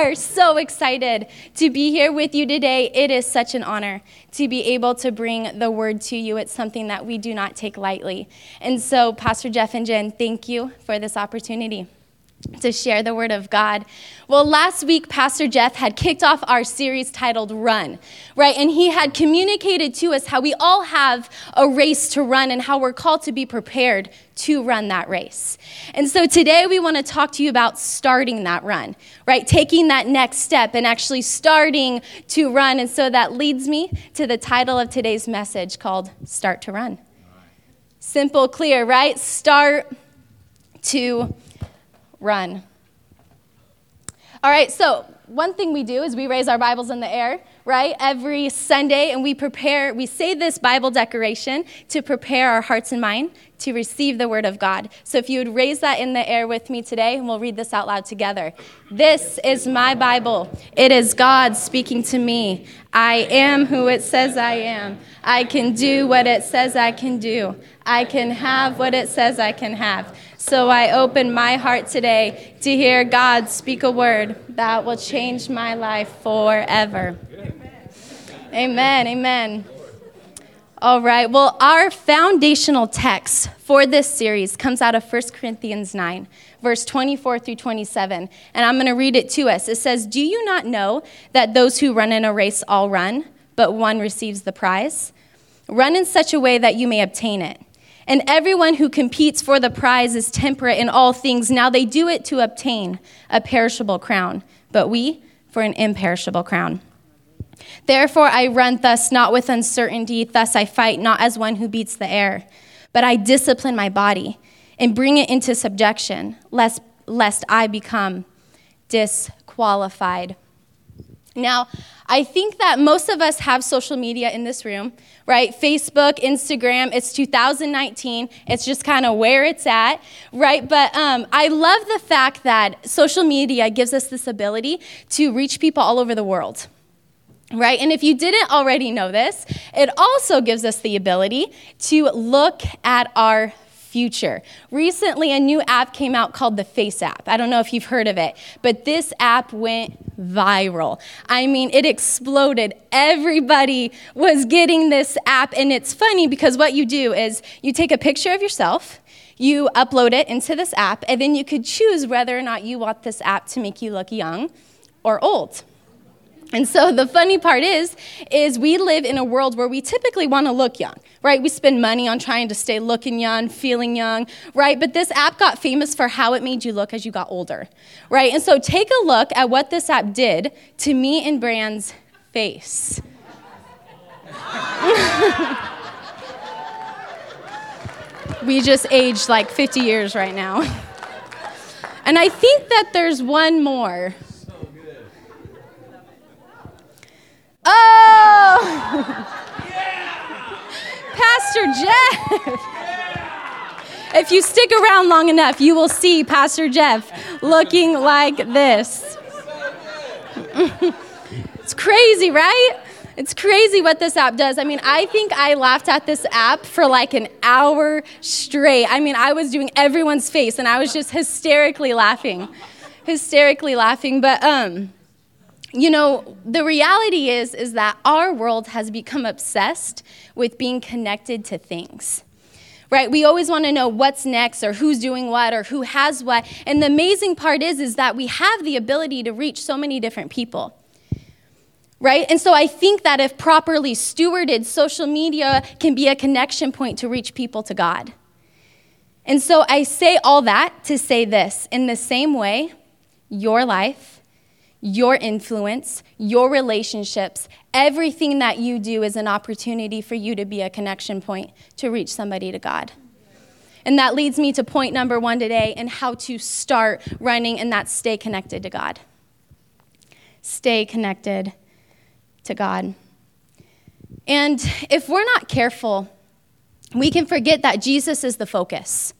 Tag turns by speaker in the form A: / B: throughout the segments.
A: are so excited to be here with you today. It is such an honor to be able to bring the word to you. It's something that we do not take lightly. And so, Pastor Jeff and Jen, thank you for this opportunity to share the word of God. Well, last week, Pastor Jeff had kicked off our series titled Run, right? And he had communicated to us how we all have a race to run and how we're called to be prepared to run that race. And so today we want to talk to you about starting that run, right? Taking that next step and actually starting to run. And so that leads me to the title of today's message called Start to Run. Simple, clear, right? Start to run. All right, so one thing we do is we raise our Bibles in the air, right? Every Sunday, and we prepare, we say this Bible decoration to prepare our hearts and mind to receive the Word of God. So if you would raise that in the air with me today, and we'll read this out loud together. This is my Bible. It is God speaking to me. I am who it says I am. I can do what it says I can do. I can have what it says I can have. So I open my heart today to hear God speak a word that will change my life forever. Amen. Amen. All right. Well, our foundational text for this series comes out of 1 Corinthians 9, verse 24 through 27. And I'm going to read it to us. It says, Do you not know that those who run in a race all run, but one receives the prize? Run in such a way that you may obtain it. And everyone who competes for the prize is temperate in all things. Now they do it to obtain a perishable crown, but we for an imperishable crown. Therefore I run thus, not with uncertainty, thus I fight, not as one who beats the air, but I discipline my body and bring it into subjection, lest, lest I become disqualified. Now, I think that most of us have social media in this room, right? Facebook, Instagram, it's 2019. It's just kind of where it's at, right? But um, I love the fact that social media gives us this ability to reach people all over the world. Right? And if you didn't already know this, it also gives us the ability to look at our future. Recently, a new app came out called the FaceApp. I don't know if you've heard of it, but this app went viral. I mean, it exploded. Everybody was getting this app, and it's funny because what you do is you take a picture of yourself. You upload it into this app, and then you could choose whether or not you want this app to make you look young or old. And so the funny part is is we live in a world where we typically want to look young, right? We spend money on trying to stay looking young, feeling young, right? But this app got famous for how it made you look as you got older, right? And so take a look at what this app did to me and Brand's face. we just aged like 50 years right now. And I think that there's one more. Oh! Pastor Jeff. If you stick around long enough, you will see Pastor Jeff looking like this. it's crazy, right? It's crazy what this app does. I mean, I think I laughed at this app for like an hour straight. I mean, I was doing everyone's face and I was just hysterically laughing. Hysterically laughing, but um you know the reality is is that our world has become obsessed with being connected to things right? We always want to know what's next or who's doing what or who has what. And the amazing part is is that we have the ability to reach so many different people right? And so i think that if properly stewarded social media can be a connection point to reach people to god. And so i say all that to say this. In the same way your life your influence, your relationships, everything that you do is an opportunity for you to be a connection point to reach somebody to God. And that leads me to point number one today and how to start running, and that's stay connected to God. Stay connected to God. And if we're not careful, we can forget that Jesus is the focus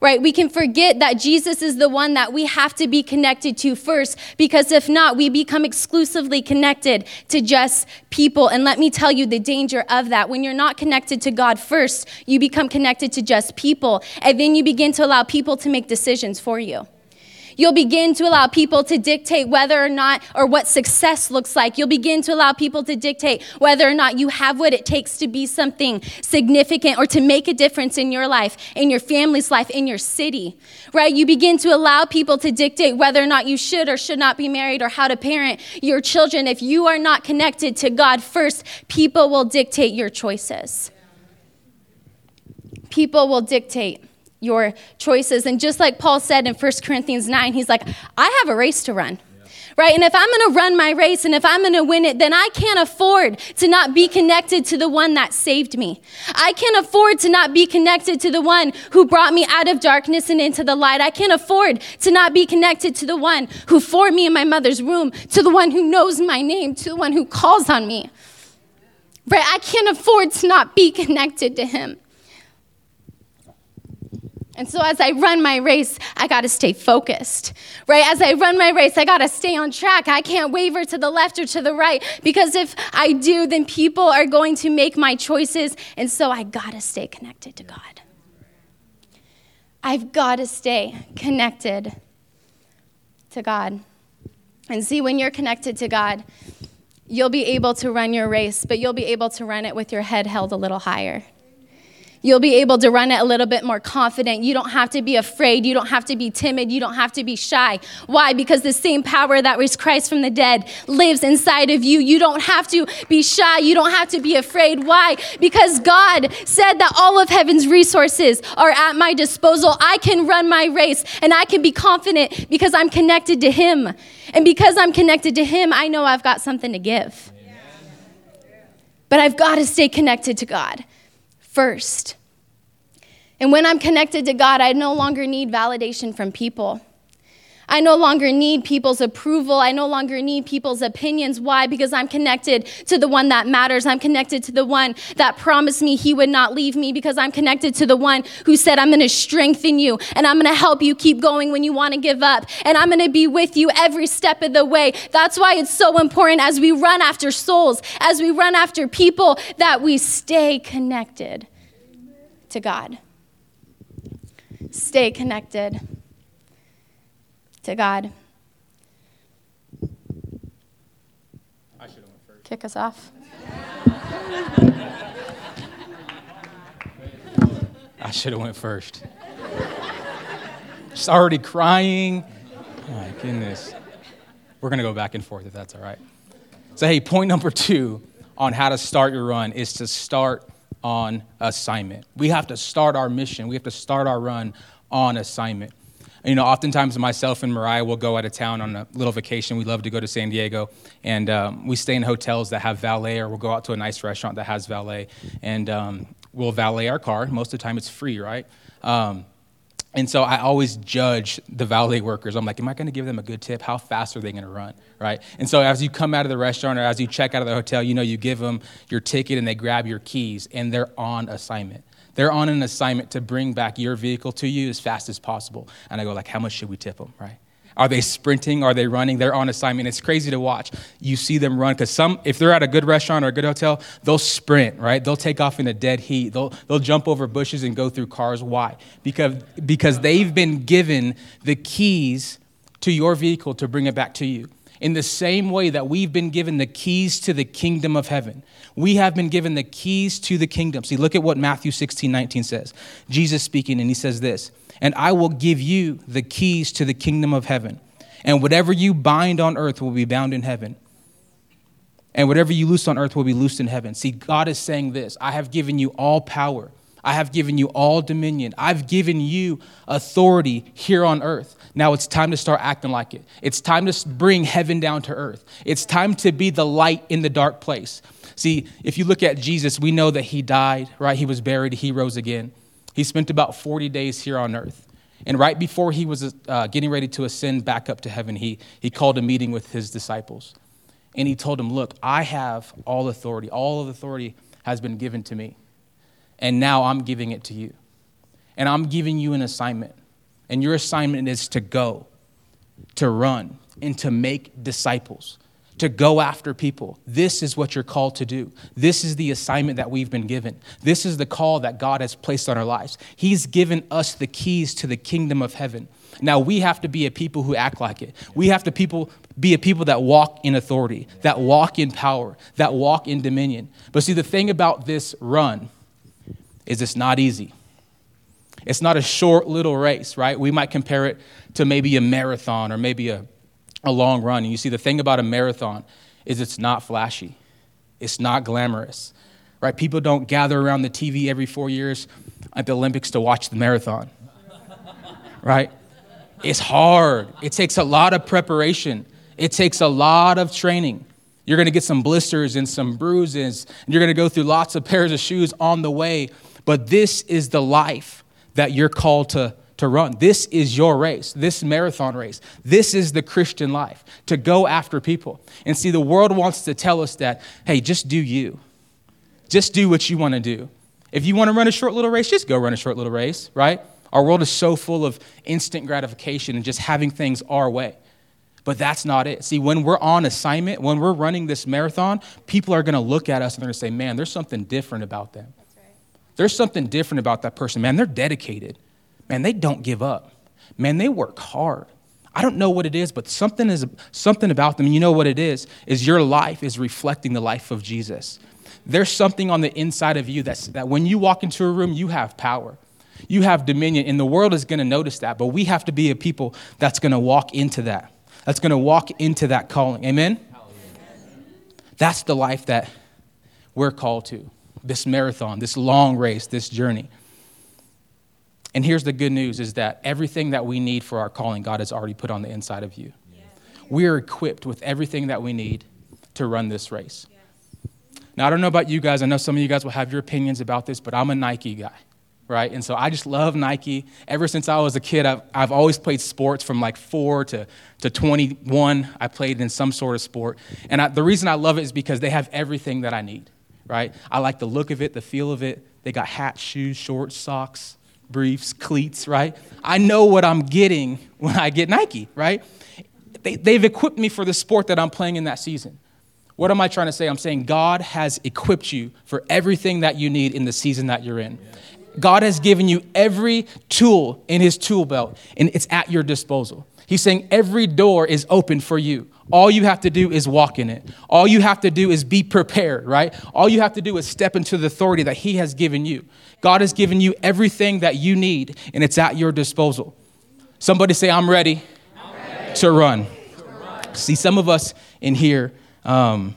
A: right? We can forget that Jesus is the one that we have to be connected to first, because if not, we become exclusively connected to just people. And let me tell you the danger of that. When you're not connected to God first, you become connected to just people, and then you begin to allow people to make decisions for you. You'll begin to allow people to dictate whether or not, or what success looks like. You'll begin to allow people to dictate whether or not you have what it takes to be something significant or to make a difference in your life, in your family's life, in your city, right? You begin to allow people to dictate whether or not you should or should not be married or how to parent your children. If you are not connected to God first, people will dictate your choices. People will dictate your choices. And just like Paul said in 1 Corinthians 9, he's like, I have a race to run. Right? And if I'm going to run my race and if I'm going to win it, then I can't afford to not be connected to the one that saved me. I can't afford to not be connected to the one who brought me out of darkness and into the light. I can't afford to not be connected to the one who formed me in my mother's womb, to the one who knows my name, to the one who calls on me. Right? I can't afford to not be connected to him. And so as I run my race, I got to stay focused, right? As I run my race, I got to stay on track. I can't waver to the left or to the right because if I do, then people are going to make my choices. And so I got to stay connected to God. I've got to stay connected to God. And see, when you're connected to God, you'll be able to run your race, but you'll be able to run it with your head held a little higher. You'll be able to run it a little bit more confident. You don't have to be afraid. You don't have to be timid. You don't have to be shy. Why? Because the same power that raised Christ from the dead lives inside of you. You don't have to be shy. You don't have to be afraid. Why? Because God said that all of heaven's resources are at my disposal. I can run my race and I can be confident because I'm connected to Him. And because I'm connected to Him, I know I've got something to give. But I've got to stay connected to God first. And when I'm connected to God, I no longer need validation from people. I no longer need people's approval. I no longer need people's opinions. Why? Because I'm connected to the one that matters. I'm connected to the one that promised me he would not leave me because I'm connected to the one who said, I'm going to strengthen you and I'm going to help you keep going when you want to give up. And I'm going to be with you every step of the way. That's why it's so important as we run after souls, as we run after people, that we stay connected to God. Stay connected to God. Kick us off.
B: I should have went first. Just already crying. Oh my goodness. We're gonna go back and forth if that's all right. So hey, point number two on how to start your run is to start on assignment. We have to start our mission. We have to start our run on assignment. You know, oftentimes myself and Mariah will go out of town on a little vacation. We love to go to San Diego, and um, we stay in hotels that have valet, or we'll go out to a nice restaurant that has valet, and um, we'll valet our car. Most of the time, it's free, right? Um, and so I always judge the valet workers. I'm like, am I going to give them a good tip? How fast are they going to run, right? And so as you come out of the restaurant or as you check out of the hotel, you know, you give them your ticket and they grab your keys, and they're on assignment. They're on an assignment to bring back your vehicle to you as fast as possible. And I go, like, how much should we tip them, right? Are they sprinting? Are they running? They're on assignment. It's crazy to watch. You see them run because some, if they're at a good restaurant or a good hotel, they'll sprint, right? They'll take off in a dead heat. They'll, they'll jump over bushes and go through cars. Why? Because, because they've been given the keys to your vehicle to bring it back to you in the same way that we've been given the keys to the kingdom of heaven. We have been given the keys to the kingdom. See, look at what Matthew 16, 19 says. Jesus speaking, and he says this, and I will give you the keys to the kingdom of heaven. And whatever you bind on earth will be bound in heaven. And whatever you loose on earth will be loosed in heaven. See, God is saying this I have given you all power. I have given you all dominion. I've given you authority here on earth. Now it's time to start acting like it. It's time to bring heaven down to earth. It's time to be the light in the dark place. See, if you look at Jesus, we know that he died, right? He was buried, he rose again. He spent about 40 days here on earth. And right before he was uh, getting ready to ascend back up to heaven, he, he called a meeting with his disciples. And he told them, Look, I have all authority. All of authority has been given to me. And now I'm giving it to you. And I'm giving you an assignment. And your assignment is to go, to run, and to make disciples, to go after people. This is what you're called to do. This is the assignment that we've been given. This is the call that God has placed on our lives. He's given us the keys to the kingdom of heaven. Now we have to be a people who act like it. We have to people be a people that walk in authority, that walk in power, that walk in dominion. But see the thing about this run is it's not easy. It's not a short little race, right? We might compare it to maybe a marathon or maybe a, a long run. And you see, the thing about a marathon is it's not flashy, it's not glamorous, right? People don't gather around the TV every four years at the Olympics to watch the marathon, right? It's hard, it takes a lot of preparation, it takes a lot of training. You're to get some blisters and some bruises, and you're to go through lots of pairs of shoes on the way. But this is the life that you're called to, to run. This is your race, this marathon race. This is the Christian life to go after people. And see, the world wants to tell us that, hey, just do you. Just do what you want to do. If you want to run a short little race, just go run a short little race, right? Our world is so full of instant gratification and just having things our way. But that's not it. See, when we're on assignment, when we're running this marathon, people are going to look at us and they're going to say, man, there's something different about them. There's something different about that person. Man, they're dedicated. Man, they don't give up. Man, they work hard. I don't know what it is, but something is something about them. You know what it is? Is your life is reflecting the life of Jesus. There's something on the inside of you that's, that when you walk into a room, you have power. You have dominion, and the world is going to notice that. But we have to be a people that's going to walk into that. That's going to walk into that calling. Amen? That's the life that we're called to this marathon, this long race, this journey. And here's the good news is that everything that we need for our calling, God has already put on the inside of you. We are equipped with everything that we need to run this race. Now, I don't know about you guys. I know some of you guys will have your opinions about this, but I'm a Nike guy, right? And so I just love Nike. Ever since I was a kid, I've, I've always played sports from like four to, to 21. I played in some sort of sport. And I, the reason I love it is because they have everything that I need right? I like the look of it, the feel of it. They got hats, shoes, shorts, socks, briefs, cleats, right? I know what I'm getting when I get Nike, right? They, they've equipped me for the sport that I'm playing in that season. What am I trying to say? I'm saying God has equipped you for everything that you need in the season that you're in. God has given you every tool in his tool belt, and it's at your disposal. He's saying every door is open for you. All you have to do is walk in it. All you have to do is be prepared, right? All you have to do is step into the authority that He has given you. God has given you everything that you need, and it's at your disposal. Somebody say, I'm ready, I'm ready. To, run. to run. See, some of us in here um,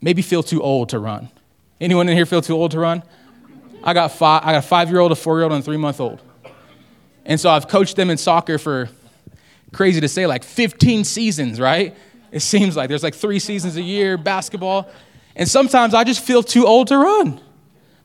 B: maybe feel too old to run. Anyone in here feel too old to run? I got, five, I got a five year old, a four year old, and a three month old. And so I've coached them in soccer for crazy to say, like 15 seasons, right? It seems like there's like three seasons a year, basketball. And sometimes I just feel too old to run.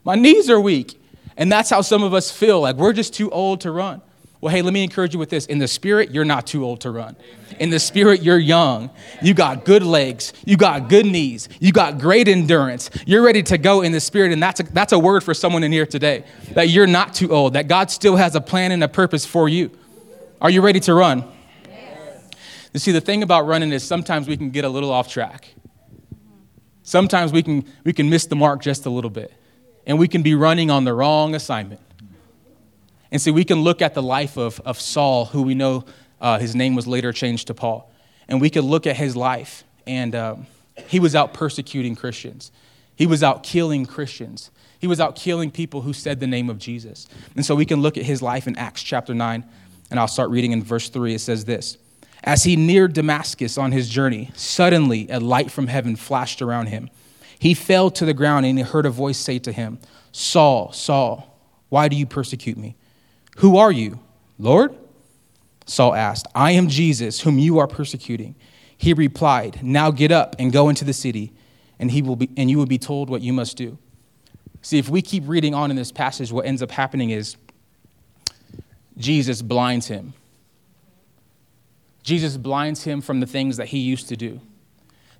B: My knees are weak. And that's how some of us feel like we're just too old to run. Well, hey, let me encourage you with this. In the spirit, you're not too old to run. In the spirit, you're young. You got good legs. You got good knees. You got great endurance. You're ready to go in the spirit. And that's a, that's a word for someone in here today that you're not too old, that God still has a plan and a purpose for you. Are you ready to run? You see, the thing about running is sometimes we can get a little off track. Sometimes we can, we can miss the mark just a little bit, and we can be running on the wrong assignment. And see, we can look at the life of, of Saul, who we know uh, his name was later changed to Paul, and we could look at his life, and um, he was out persecuting Christians. He was out killing Christians. He was out killing people who said the name of Jesus. And so we can look at his life in Acts chapter 9, and I'll start reading in verse 3. It says this as he neared Damascus on his journey, suddenly a light from heaven flashed around him. He fell to the ground and he heard a voice say to him, Saul, Saul, why do you persecute me? Who are you, Lord? Saul asked, I am Jesus, whom you are persecuting. He replied, Now get up and go into the city, and, he will be, and you will be told what you must do. See, if we keep reading on in this passage, what ends up happening is Jesus blinds him Jesus blinds him from the things that he used to do.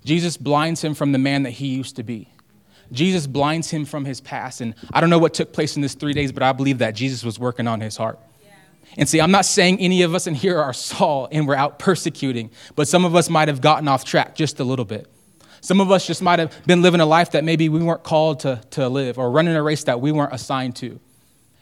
B: Jesus blinds him from the man that he used to be. Jesus blinds him from his past. And I don't know what took place in this three days, but I believe that Jesus was working on his heart. And see, I'm not saying any of us in here are Saul and we're out persecuting, but some of us might have gotten off track just a little bit. Some of us just might have been living a life that maybe we weren't called to, to live or running a race that we weren't assigned to.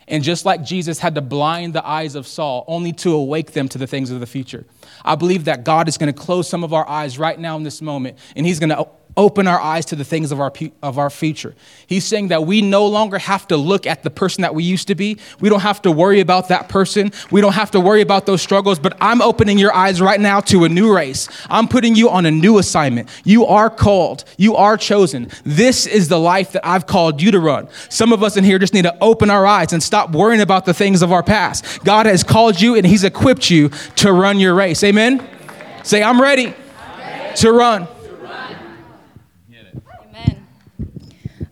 B: And just like Jesus had to blind the eyes of Saul only to awake them to the things of the future, I believe that God is going to close some of our eyes right now in this moment, and He's going to open our eyes to the things of our, of our future. He's saying that we no longer have to look at the person that we used to be. We don't have to worry about that person. We don't have to worry about those struggles, but I'm opening your eyes right now to a new race. I'm putting you on a new assignment. You are called, you are chosen. This is the life that I've called you to run. Some of us in here just need to open our eyes and stop worrying about the things of our past. God has called you and He's equipped you to run your race. Amen? Say, I'm ready, I'm ready. to run.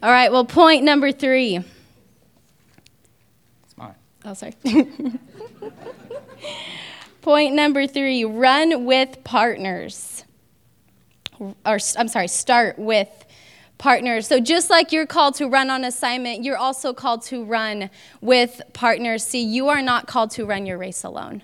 A: All right, well, point number three.
B: It's mine.
A: Oh, sorry. point number three run with partners. Or, I'm sorry, start with partners. So, just like you're called to run on assignment, you're also called to run with partners. See, you are not called to run your race alone.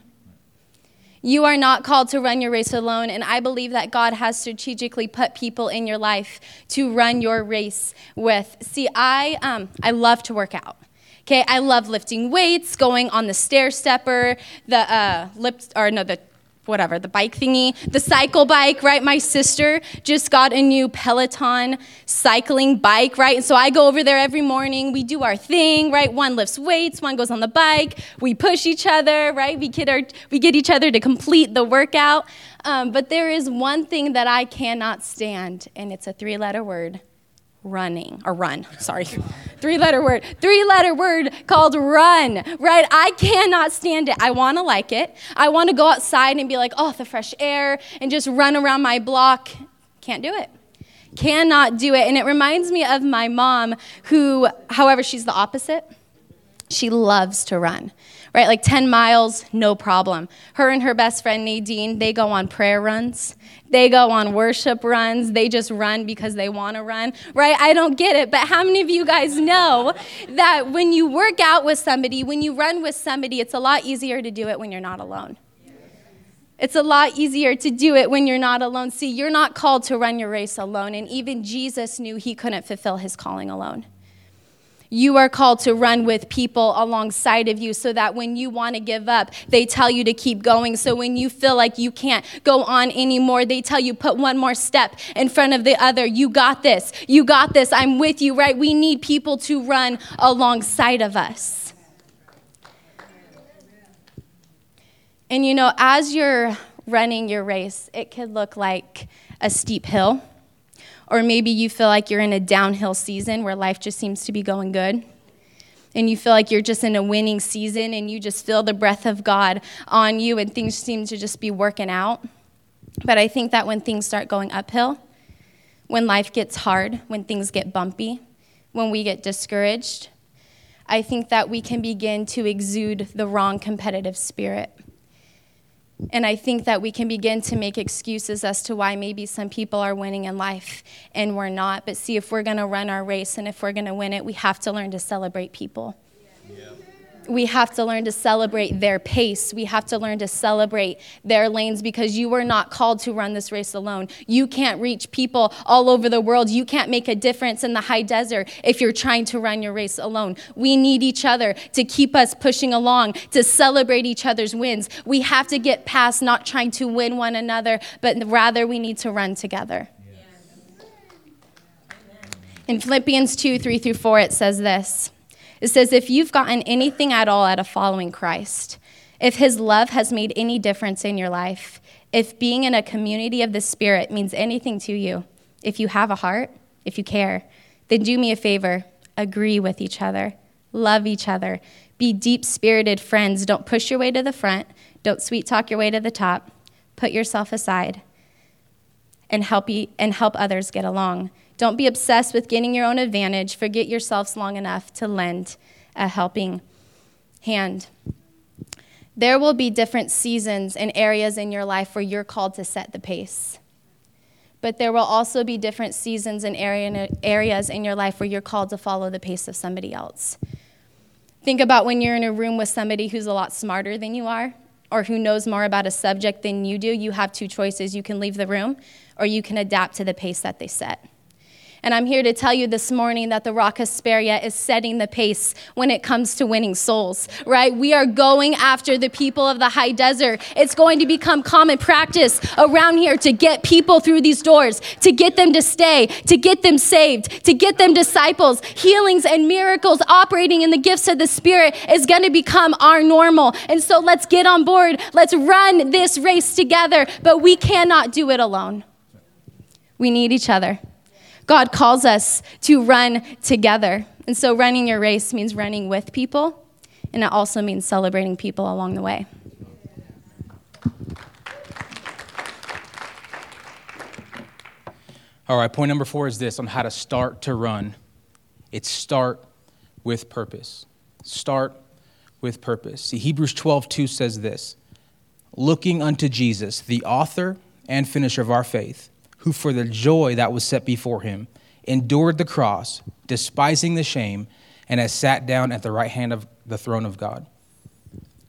A: You are not called to run your race alone, and I believe that God has strategically put people in your life to run your race with. See, I, um, I love to work out. Okay, I love lifting weights, going on the stair stepper, the uh, lip, or no, the whatever, the bike thingy, the cycle bike, right? My sister just got a new Peloton cycling bike, right? And so I go over there every morning. We do our thing, right? One lifts weights, one goes on the bike. We push each other, right? We get, our, we get each other to complete the workout. Um, but there is one thing that I cannot stand, and it's a three letter word running or run sorry. Three letter word three letter word called run right? I cannot stand it. I want to like it. I want to go outside and be like oh the fresh air and just run around my block. Can't do it. Cannot do it. And it reminds me of my mom who however she's the opposite. She loves to run right? Like 10 miles, no problem. Her and her best friend Nadine, they go on prayer runs. They go on worship runs. They just run because they want to run, right? I don't get it. But how many of you guys know that when you work out with somebody, when you run with somebody, it's a lot easier to do it when you're not alone? It's a lot easier to do it when you're not alone. See, you're not called to run your race alone, and even Jesus knew he couldn't fulfill his calling alone. You are called to run with people alongside of you so that when you want to give up, they tell you to keep going. So when you feel like you can't go on anymore, they tell you put one more step in front of the other. You got this. You got this. I'm with you, right? We need people to run alongside of us. And you know, as you're running your race, it could look like a steep hill or maybe you feel like you're in a downhill season where life just seems to be going good. And you feel like you're just in a winning season and you just feel the breath of God on you and things seem to just be working out. But I think that when things start going uphill, when life gets hard, when things get bumpy, when we get discouraged, I think that we can begin to exude the wrong competitive spirit. And I think that we can begin to make excuses as to why maybe some people are winning in life and we're not. But see, if we're going to run our race and if we're going to win it, we have to learn to celebrate people. We have to learn to celebrate their pace. We have to learn to celebrate their lanes because you were not called to run this race alone. You can't reach people all over the world. You can't make a difference in the high desert if you're trying to run your race alone. We need each other to keep us pushing along, to celebrate each other's wins. We have to get past not trying to win one another, but rather we need to run together. In Philippians 2 3 through 4, it says this. It says, if you've gotten anything at all out of following Christ, if his love has made any difference in your life, if being in a community of the Spirit means anything to you, if you have a heart, if you care, then do me a favor agree with each other, love each other, be deep spirited friends. Don't push your way to the front, don't sweet talk your way to the top. Put yourself aside and help, you, and help others get along. Don't be obsessed with getting your own advantage. Forget yourselves long enough to lend a helping hand. There will be different seasons and areas in your life where you're called to set the pace. But there will also be different seasons and area, areas in your life where you're called to follow the pace of somebody else. Think about when you're in a room with somebody who's a lot smarter than you are or who knows more about a subject than you do. You have two choices. You can leave the room or you can adapt to the pace that they set. And I'm here to tell you this morning that the Rock Hesperia is setting the pace when it comes to winning souls, right? We are going after the people of the high desert. It's going to become common practice around here to get people through these doors, to get them to stay, to get them saved, to get them disciples. Healings and miracles operating in the gifts of the Spirit is going to become our normal. And so let's get on board. Let's run this race together, but we cannot do it alone. We need each other. God calls us to run together. And so running your race means running with people, and it also means celebrating people along the way.
B: All right, point number four is this on how to start to run. It's start with purpose. Start with purpose. See, Hebrews 12, 2 says this looking unto Jesus, the author and finisher of our faith who for the joy that was set before him endured the cross, despising the shame, and has sat down at the right hand of the throne of God.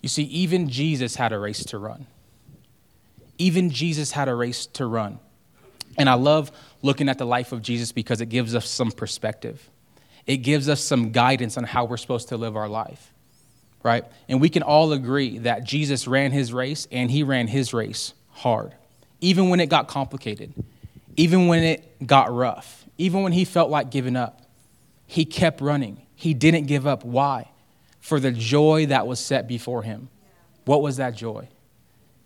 B: You see, even Jesus had a race to run. Even Jesus had a race to run. And I love looking at the life of Jesus because it gives us some perspective. It gives us some guidance on how we're supposed to live our life, right? And we can all agree that Jesus ran his race and he ran his race hard, even when it got complicated even when it got rough, even when he felt like giving up, he kept running. He didn't give up. Why? For the joy that was set before him. What was that joy?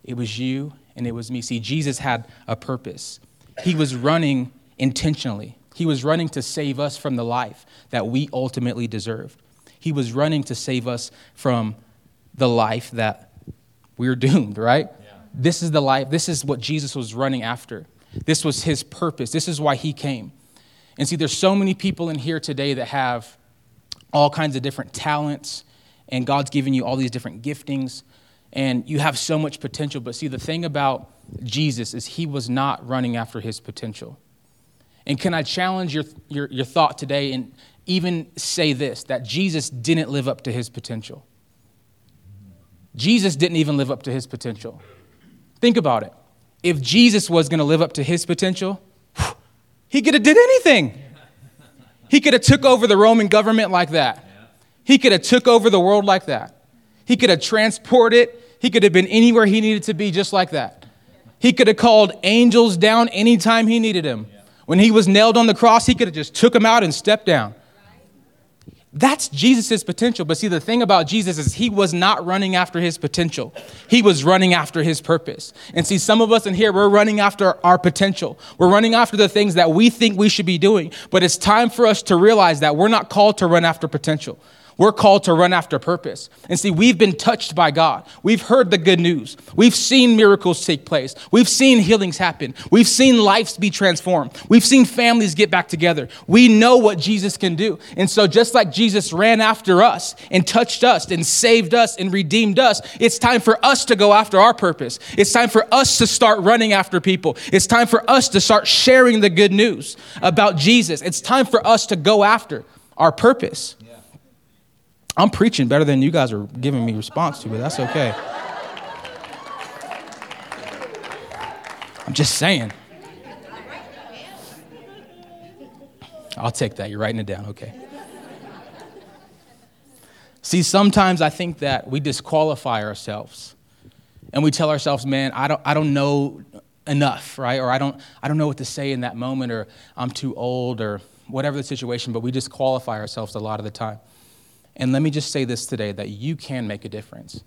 B: It was you and it was me. See, Jesus had a purpose. He was running intentionally, he was running to save us from the life that we ultimately deserved. He was running to save us from the life that we're doomed, right? Yeah. This is the life, this is what Jesus was running after. This was his purpose. This is why he came. And see, there's so many people in here today that have all kinds of different talents, and God's given you all these different giftings, and you have so much potential. But see, the thing about Jesus is he was not running after his potential. And can I challenge your, your, your thought today and even say this that Jesus didn't live up to his potential? Jesus didn't even live up to his potential. Think about it if Jesus was going to live up to his potential, he could have did anything. He could have took over the Roman government like that. He could have took over the world like that. He could have transported. He could have been anywhere he needed to be just like that. He could have called angels down anytime he needed them. When he was nailed on the cross, he could have just took them out and stepped down. That's Jesus' potential. But see, the thing about Jesus is he was not running after his potential. He was running after his purpose. And see, some of us in here, we're running after our potential. We're running after the things that we think we should be doing. But it's time for us to realize that we're not called to run after potential. We're called to run after purpose. And see, we've been touched by God. We've heard the good news. We've seen miracles take place. We've seen healings happen. We've seen lives be transformed. We've seen families get back together. We know what Jesus can do. And so, just like Jesus ran after us and touched us and saved us and redeemed us, it's time for us to go after our purpose. It's time for us to start running after people. It's time for us to start sharing the good news about Jesus. It's time for us to go after our purpose. I'm preaching better than you guys are giving me response to, but that's okay. I'm just saying. I'll take that. You're writing it down. Okay. See, sometimes I think that we disqualify ourselves and we tell ourselves, man, I don't, I don't know enough, right? Or I don't, I don't know what to say in that moment, or I'm too old, or whatever the situation, but we disqualify ourselves a lot of the time. And let me just say this today that you can make a difference.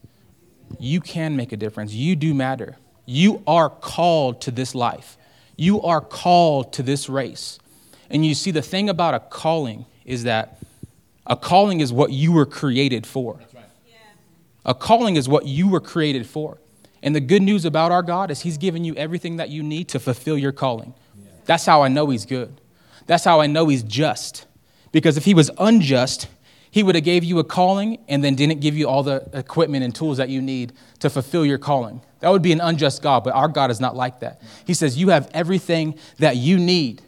B: You can make a difference. You do matter. You are called to this life, you are called to this race. And you see, the thing about a calling is that a calling is what you were created for. Right. Yeah. A calling is what you were created for. And the good news about our God is He's given you everything that you need to fulfill your calling. Yeah. That's how I know He's good. That's how I know He's just. Because if He was unjust, he would have gave you a calling and then didn't give you all the equipment and tools that you need to fulfill your calling. That would be an unjust God, but our God is not like that. He says, You have everything that you need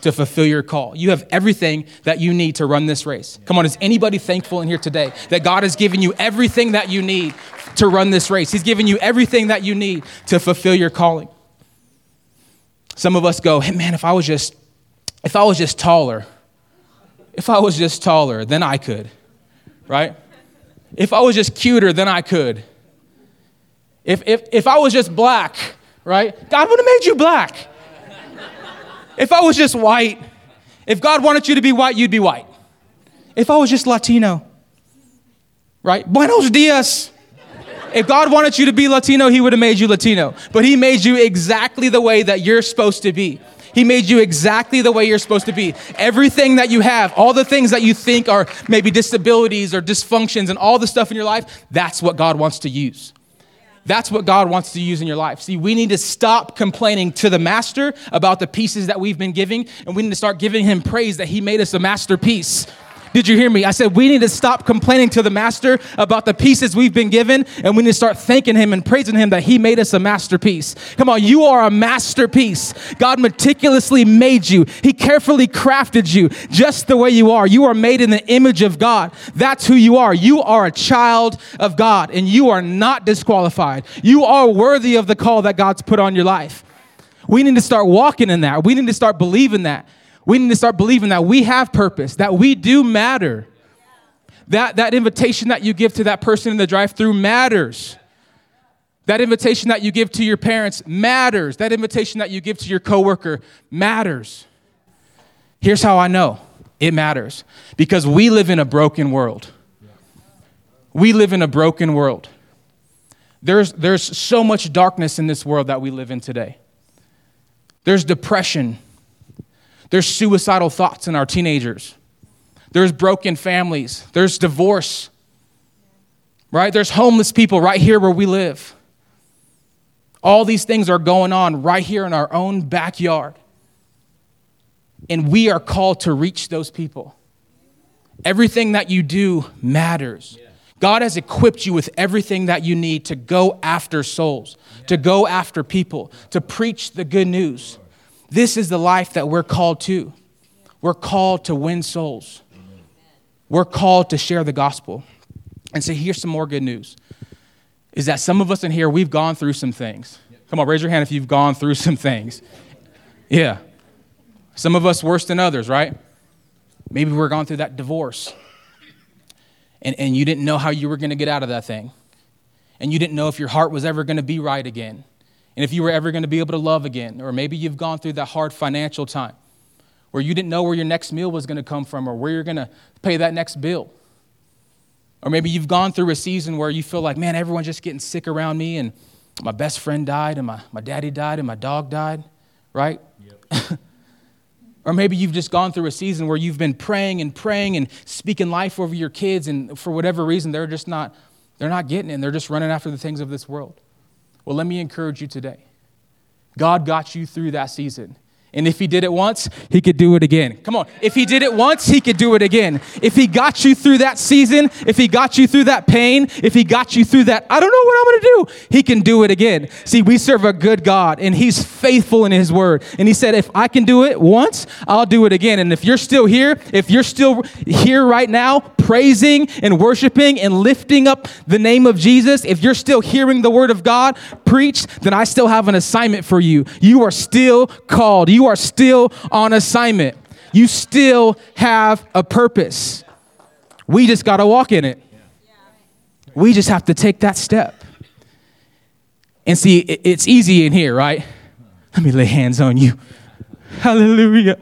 B: to fulfill your call. You have everything that you need to run this race. Come on, is anybody thankful in here today that God has given you everything that you need to run this race? He's given you everything that you need to fulfill your calling. Some of us go, hey man, if I was just if I was just taller, if I was just taller, then I could. Right? If I was just cuter, then I could. If if if I was just black, right? God would have made you black. If I was just white, if God wanted you to be white, you'd be white. If I was just Latino, right? Buenos dias. If God wanted you to be Latino, He would have made you Latino. But He made you exactly the way that you're supposed to be. He made you exactly the way you're supposed to be. Everything that you have, all the things that you think are maybe disabilities or dysfunctions and all the stuff in your life, that's what God wants to use. That's what God wants to use in your life. See, we need to stop complaining to the master about the pieces that we've been giving, and we need to start giving him praise that he made us a masterpiece. Did you hear me? I said we need to stop complaining to the master about the pieces we've been given, and we need to start thanking him and praising him that he made us a masterpiece. Come on, you are a masterpiece. God meticulously made you, he carefully crafted you just the way you are. You are made in the image of God. That's who you are. You are a child of God, and you are not disqualified. You are worthy of the call that God's put on your life. We need to start walking in that. We need to start believing that. We need to start believing that we have purpose, that we do matter. That, that invitation that you give to that person in the drive through matters. That invitation that you give to your parents matters. That invitation that you give to your coworker matters. Here's how I know it matters because we live in a broken world. We live in a broken world. There's, there's so much darkness in this world that we live in today. There's depression, there's suicidal thoughts in our teenagers. There's broken families. There's divorce. Right? There's homeless people right here where we live. All these things are going on right here in our own backyard. And we are called to reach those people. Everything that you do matters. God has equipped you with everything that you need to go after souls, to go after people, to preach the good news. This is the life that we're called to. We're called to win souls. We're called to share the gospel. And so here's some more good news. Is that some of us in here, we've gone through some things. Come on, raise your hand if you've gone through some things. Yeah. Some of us worse than others, right? Maybe we're going through that divorce. And, and you didn't know how you were going to get out of that thing. And you didn't know if your heart was ever going to be right again and if you were ever going to be able to love again. Or maybe you've gone through that hard financial time where you didn't know where your next meal was going to come from or where you're going to pay that next bill. Or maybe you've gone through a season where you feel like, man, everyone's just getting sick around me and my best friend died and my, my daddy died and my dog died, right? Yep. or maybe you've just gone through a season where you've been praying and praying and speaking life over your kids and for whatever reason they're just not they're not getting it and they're just running after the things of this world. Well, let me encourage you today. God got you through that season. And if he did it once, he could do it again. Come on. If he did it once, he could do it again. If he got you through that season, if he got you through that pain, if he got you through that, I don't know what I'm going to do, he can do it again. See, we serve a good God and he's faithful in his word. And he said, if I can do it once, I'll do it again. And if you're still here, if you're still here right now, praising and worshiping and lifting up the name of Jesus, if you're still hearing the word of God preached, then I still have an assignment for you. You are still called. You are still on assignment. You still have a purpose. We just got to walk in it. We just have to take that step. And see, it's easy in here, right? Let me lay hands on you. Hallelujah.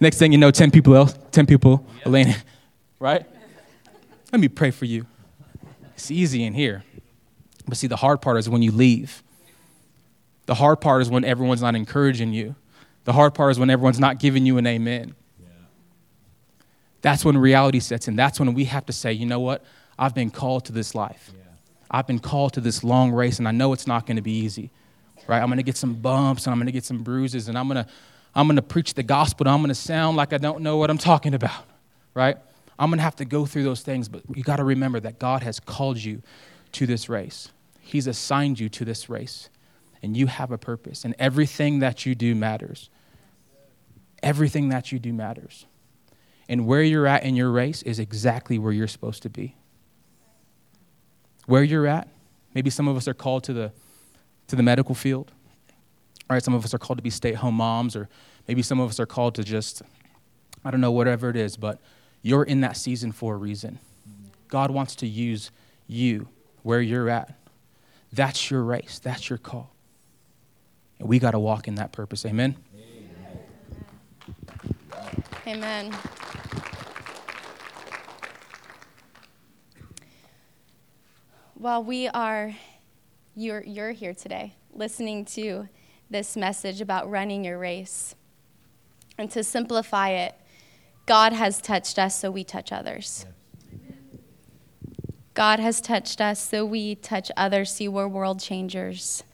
B: Next thing you know, 10 people else, 10 people are laying, right? Let me pray for you. It's easy in here. But see, the hard part is when you leave. The hard part is when everyone's not encouraging you. The hard part is when everyone's not giving you an amen. Yeah. That's when reality sets in. That's when we have to say, you know what? I've been called to this life. Yeah. I've been called to this long race, and I know it's not going to be easy. Right? I'm going to get some bumps, and I'm going to get some bruises, and I'm going to I'm going to preach the gospel, and I'm going to sound like I don't know what I'm talking about. Right? I'm going to have to go through those things, but you got to remember that God has called you to this race. He's assigned you to this race and you have a purpose, and everything that you do matters. Everything that you do matters. And where you're at in your race is exactly where you're supposed to be. Where you're at, maybe some of us are called to the, to the medical field. Right? Some of us are called to be stay at home moms, or maybe some of us are called to just, I don't know, whatever it is, but you're in that season for a reason. God wants to use you where you're at. That's your race, that's your call. And we got to walk in that purpose. Amen.
A: Amen. While we are, you're, you're here today listening to this message about running your race. And to simplify it, God has touched us, so we touch others. God has touched us, so we touch others. See, we're world changers.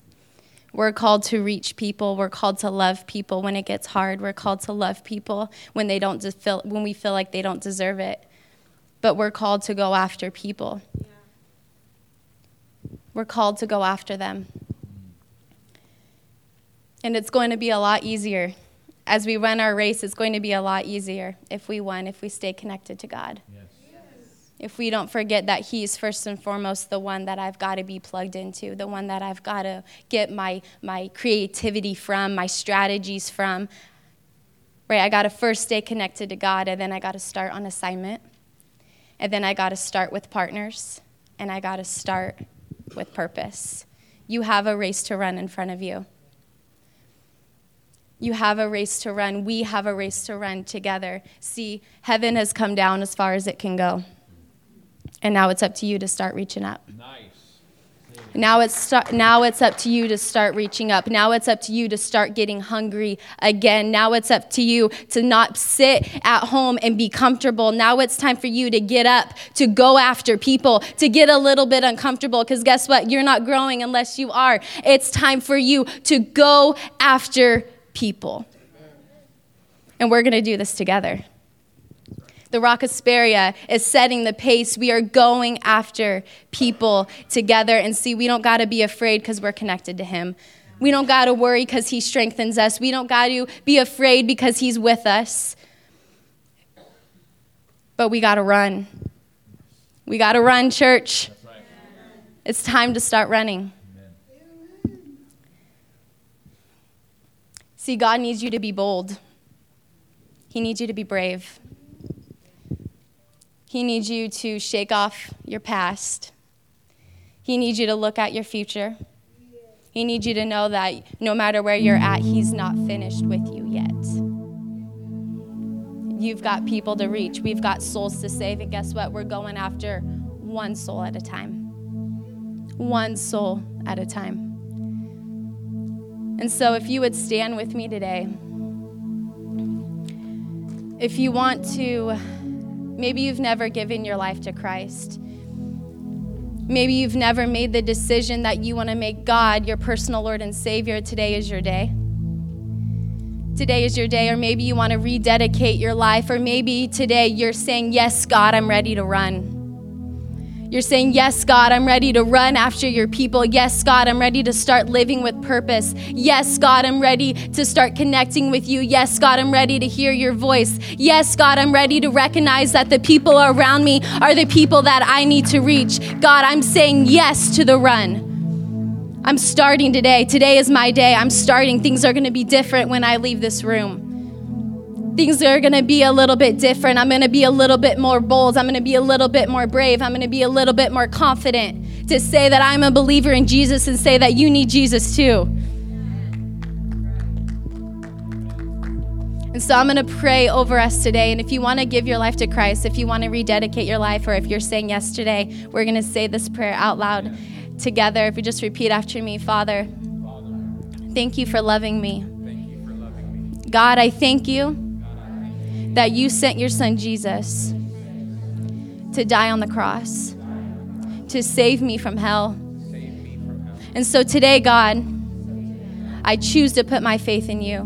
A: We're called to reach people. We're called to love people when it gets hard. We're called to love people when they don't feel when we feel like they don't deserve it. But we're called to go after people. Yeah. We're called to go after them. And it's going to be a lot easier as we run our race. It's going to be a lot easier if we win, if we stay connected to God. If we don't forget that He's first and foremost the one that I've got to be plugged into, the one that I've got to get my, my creativity from, my strategies from. Right? I got to first stay connected to God, and then I got to start on assignment. And then I got to start with partners, and I got to start with purpose. You have a race to run in front of you. You have a race to run. We have a race to run together. See, heaven has come down as far as it can go. And now it's up to you to start reaching up. Nice. Now it's, now it's up to you to start reaching up. Now it's up to you to start getting hungry again. Now it's up to you to not sit at home and be comfortable. Now it's time for you to get up, to go after people, to get a little bit uncomfortable. Because guess what? You're not growing unless you are. It's time for you to go after people. And we're going to do this together. The Rock Hesperia is setting the pace. We are going after people together. And see, we don't got to be afraid because we're connected to Him. We don't got to worry because He strengthens us. We don't got to be afraid because He's with us. But we got to run. We got to run, church. It's time to start running. See, God needs you to be bold, He needs you to be brave. He needs you to shake off your past. He needs you to look at your future. He needs you to know that no matter where you're at, He's not finished with you yet. You've got people to reach, we've got souls to save, and guess what? We're going after one soul at a time. One soul at a time. And so, if you would stand with me today, if you want to Maybe you've never given your life to Christ. Maybe you've never made the decision that you want to make God your personal Lord and Savior. Today is your day. Today is your day, or maybe you want to rededicate your life, or maybe today you're saying, Yes, God, I'm ready to run. You're saying, Yes, God, I'm ready to run after your people. Yes, God, I'm ready to start living with purpose. Yes, God, I'm ready to start connecting with you. Yes, God, I'm ready to hear your voice. Yes, God, I'm ready to recognize that the people around me are the people that I need to reach. God, I'm saying yes to the run. I'm starting today. Today is my day. I'm starting. Things are going to be different when I leave this room things are going to be a little bit different. I'm going to be a little bit more bold. I'm going to be a little bit more brave. I'm going to be a little bit more confident to say that I'm a believer in Jesus and say that you need Jesus too. And so I'm going to pray over us today. And if you want to give your life to Christ, if you want to rededicate your life, or if you're saying yes today, we're going to say this prayer out loud together. If you just repeat after me Father, thank you for loving me. God, I thank you that you sent your son Jesus to die on the cross, to save me from hell. And so today, God, I choose to put my faith in you.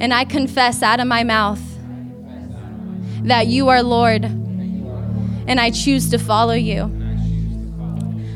A: And I confess out of my mouth that you are Lord, and I choose to follow you.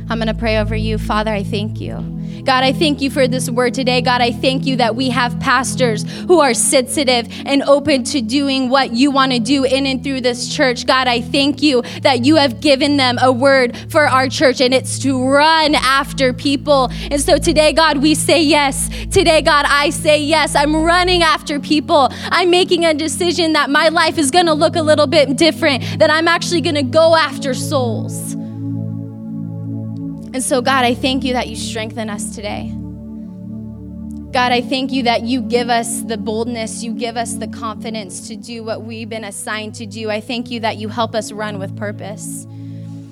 A: I'm going to pray over you. Father, I thank you. God, I thank you for this word today. God, I thank you that we have pastors who are sensitive and open to doing what you want to do in and through this church. God, I thank you that you have given them a word for our church and it's to run after people. And so today, God, we say yes. Today, God, I say yes. I'm running after people. I'm making a decision that my life is going to look a little bit different, that I'm actually going to go after souls. And so, God, I thank you that you strengthen us today. God, I thank you that you give us the boldness, you give us the confidence to do what we've been assigned to do. I thank you that you help us run with purpose.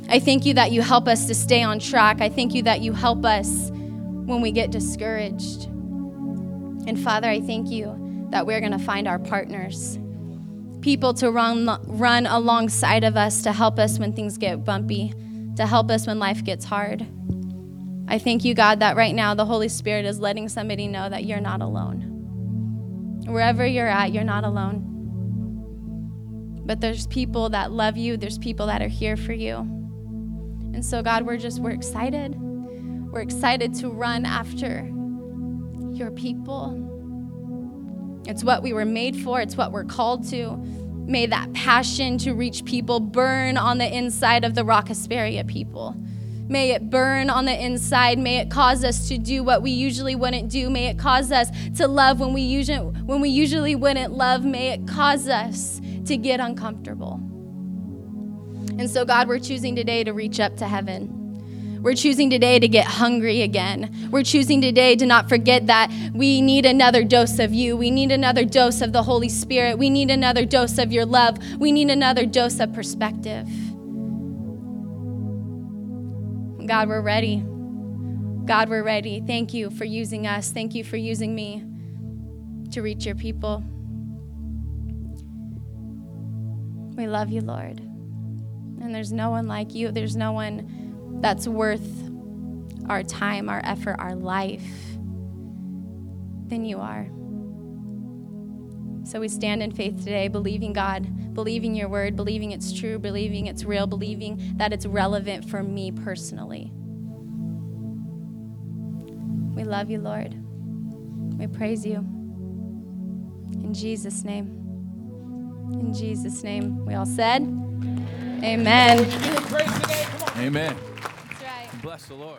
A: I thank you that you help us to stay on track. I thank you that you help us when we get discouraged. And Father, I thank you that we're going to find our partners, people to run, run alongside of us to help us when things get bumpy to help us when life gets hard. I thank you, God, that right now the Holy Spirit is letting somebody know that you're not alone. Wherever you're at, you're not alone. But there's people that love you, there's people that are here for you. And so, God, we're just, we're excited. We're excited to run after your people. It's what we were made for, it's what we're called to. May that passion to reach people burn on the inside of the Rock Hesperia people. May it burn on the inside. May it cause us to do what we usually wouldn't do. May it cause us to love when we usually, when we usually wouldn't love. May it cause us to get uncomfortable. And so, God, we're choosing today to reach up to heaven. We're choosing today to get hungry again. We're choosing today to not forget that we need another dose of you. We need another dose of the Holy Spirit. We need another dose of your love. We need another dose of perspective. God, we're ready. God, we're ready. Thank you for using us. Thank you for using me to reach your people. We love you, Lord. And there's no one like you. There's no one that's worth our time, our effort, our life than you are. So we stand in faith today, believing God, believing your word, believing it's true, believing it's real, believing that it's relevant for me personally. We love you, Lord. We praise you. In Jesus' name. In Jesus' name. We all said, Amen.
C: Amen. Bless the Lord.